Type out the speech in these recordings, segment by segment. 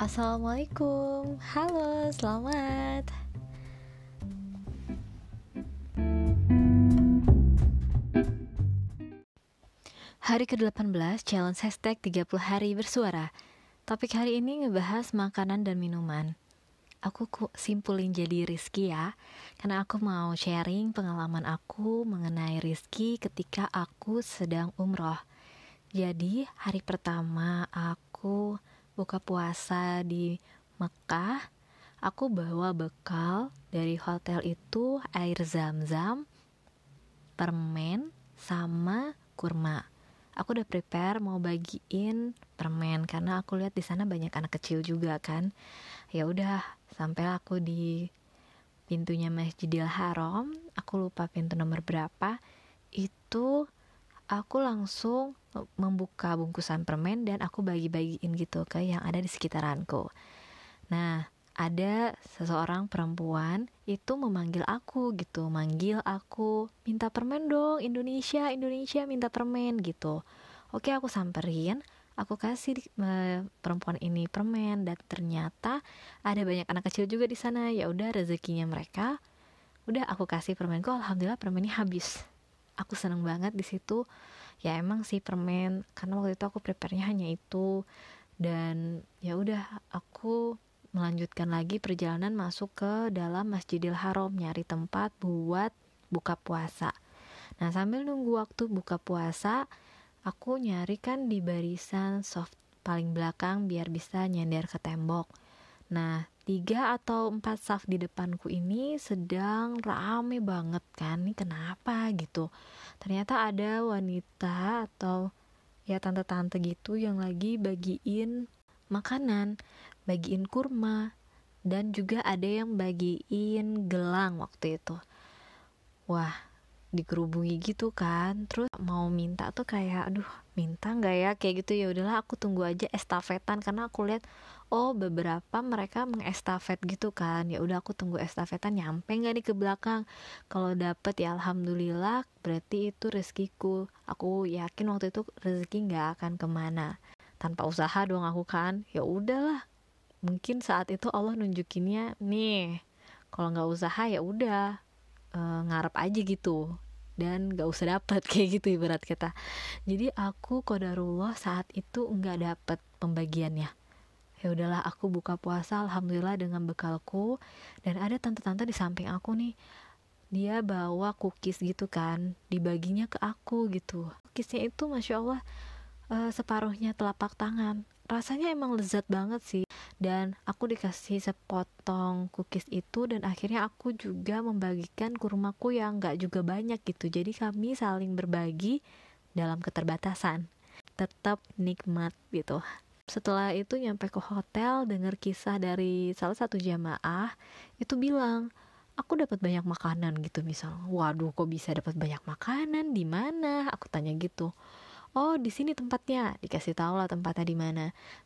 Assalamualaikum, halo, selamat. Hari ke-18 challenge hashtag 30 hari bersuara. Topik hari ini ngebahas makanan dan minuman. Aku simpulin jadi Rizky ya Karena aku mau sharing pengalaman aku mengenai Rizky ketika aku sedang umroh. Jadi hari pertama aku buka puasa di Mekah, aku bawa bekal dari hotel itu air zam-zam, permen, sama kurma. Aku udah prepare mau bagiin permen karena aku lihat di sana banyak anak kecil juga kan. Ya udah, sampai aku di pintunya Masjidil Haram, aku lupa pintu nomor berapa. Itu aku langsung membuka bungkusan permen dan aku bagi-bagiin gitu ke yang ada di sekitaranku. Nah, ada seseorang perempuan itu memanggil aku gitu, manggil aku, minta permen dong, Indonesia, Indonesia minta permen gitu. Oke, aku samperin, aku kasih uh, perempuan ini permen dan ternyata ada banyak anak kecil juga di sana. Ya udah rezekinya mereka. Udah aku kasih permenku, alhamdulillah permennya habis aku seneng banget di situ ya emang sih permen karena waktu itu aku prepare-nya hanya itu dan ya udah aku melanjutkan lagi perjalanan masuk ke dalam Masjidil Haram nyari tempat buat buka puasa. Nah, sambil nunggu waktu buka puasa, aku nyari kan di barisan soft paling belakang biar bisa nyender ke tembok. Nah, tiga atau empat saf di depanku ini sedang rame banget kan? Ini kenapa gitu? Ternyata ada wanita atau ya tante-tante gitu yang lagi bagiin makanan bagiin kurma dan juga ada yang bagiin gelang waktu itu. Wah dikerubungi gitu kan. Terus mau minta tuh kayak aduh minta nggak ya? Kayak gitu ya udahlah aku tunggu aja estafetan. Karena aku lihat oh beberapa mereka mengestafet gitu kan. Ya udah aku tunggu estafetan nyampe nggak nih ke belakang? Kalau dapet ya alhamdulillah berarti itu rezekiku. Aku yakin waktu itu rezeki nggak akan ke mana. Tanpa usaha dong aku kan. Ya udahlah mungkin saat itu Allah nunjukinnya nih kalau nggak usaha ya udah e, ngarep aja gitu. Dan gak usah dapet kayak gitu ibarat kita jadi aku kodarullah saat itu nggak dapet pembagiannya. Ya udahlah aku buka puasa alhamdulillah dengan bekalku. Dan ada tante-tante di samping aku nih. Dia bawa cookies gitu kan dibaginya ke aku gitu. Cookiesnya itu masya allah uh, separuhnya telapak tangan. Rasanya emang lezat banget sih. Dan aku dikasih sepotong cookies itu dan akhirnya aku juga membagikan kurmaku yang gak juga banyak gitu. Jadi kami saling berbagi dalam keterbatasan. Tetap nikmat gitu. Setelah itu nyampe ke hotel dengar kisah dari salah satu jamaah itu bilang aku dapat banyak makanan gitu misal. Waduh kok bisa dapat banyak makanan? Di mana? Aku tanya gitu oh di sini tempatnya. Dikasih tahu lah tempatnya di mana.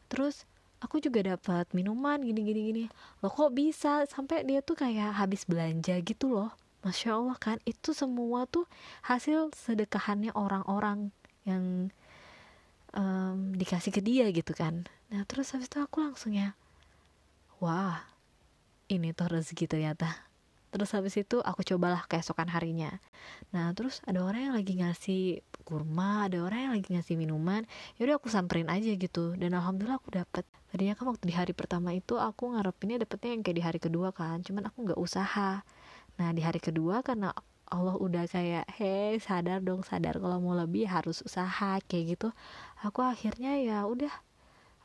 Terus aku juga dapat minuman gini gini gini. Lo kok bisa? Sampai dia tuh kayak habis belanja gitu loh. Masya allah kan itu semua tuh hasil sedekahannya orang-orang yang um, dikasih ke dia gitu kan. Nah terus habis itu aku langsung ya wah ini tuh rezeki ternyata terus habis itu aku cobalah keesokan harinya. Nah terus ada orang yang lagi ngasih kurma ada orang yang lagi ngasih minuman. Yaudah aku samperin aja gitu. Dan alhamdulillah aku dapet. Tadinya kan waktu di hari pertama itu aku ngarepinnya dapetnya yang kayak di hari kedua kan. Cuman aku nggak usaha. Nah di hari kedua karena Allah udah kayak hei sadar dong sadar kalau mau lebih harus usaha kayak gitu. Aku akhirnya ya udah.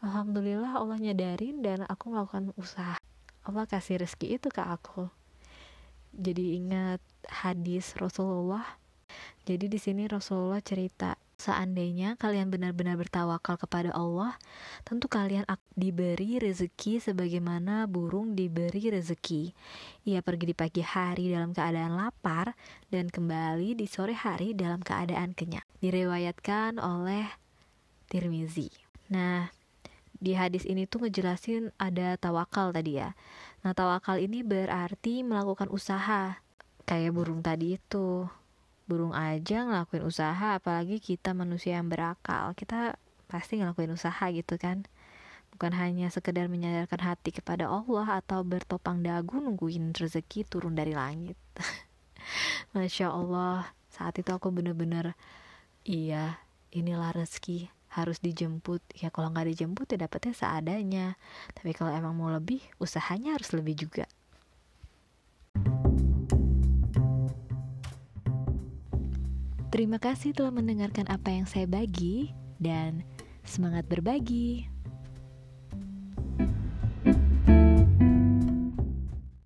Alhamdulillah Allah nyadarin dan aku melakukan usaha. Allah kasih rezeki itu ke aku jadi ingat hadis Rasulullah jadi di sini Rasulullah cerita Seandainya kalian benar-benar bertawakal kepada Allah, tentu kalian diberi rezeki sebagaimana burung diberi rezeki. Ia pergi di pagi hari dalam keadaan lapar dan kembali di sore hari dalam keadaan kenyang. Direwayatkan oleh Tirmizi. Nah, di hadis ini tuh ngejelasin ada tawakal tadi ya. Nah, tawakal ini berarti melakukan usaha. Kayak burung tadi itu. Burung aja ngelakuin usaha apalagi kita manusia yang berakal. Kita pasti ngelakuin usaha gitu kan. Bukan hanya sekedar menyadarkan hati kepada Allah atau bertopang dagu nungguin rezeki turun dari langit. Masya Allah, saat itu aku bener-bener, iya, inilah rezeki harus dijemput. Ya kalau nggak dijemput ya dapetnya seadanya. Tapi kalau emang mau lebih, usahanya harus lebih juga. Terima kasih telah mendengarkan apa yang saya bagi dan semangat berbagi.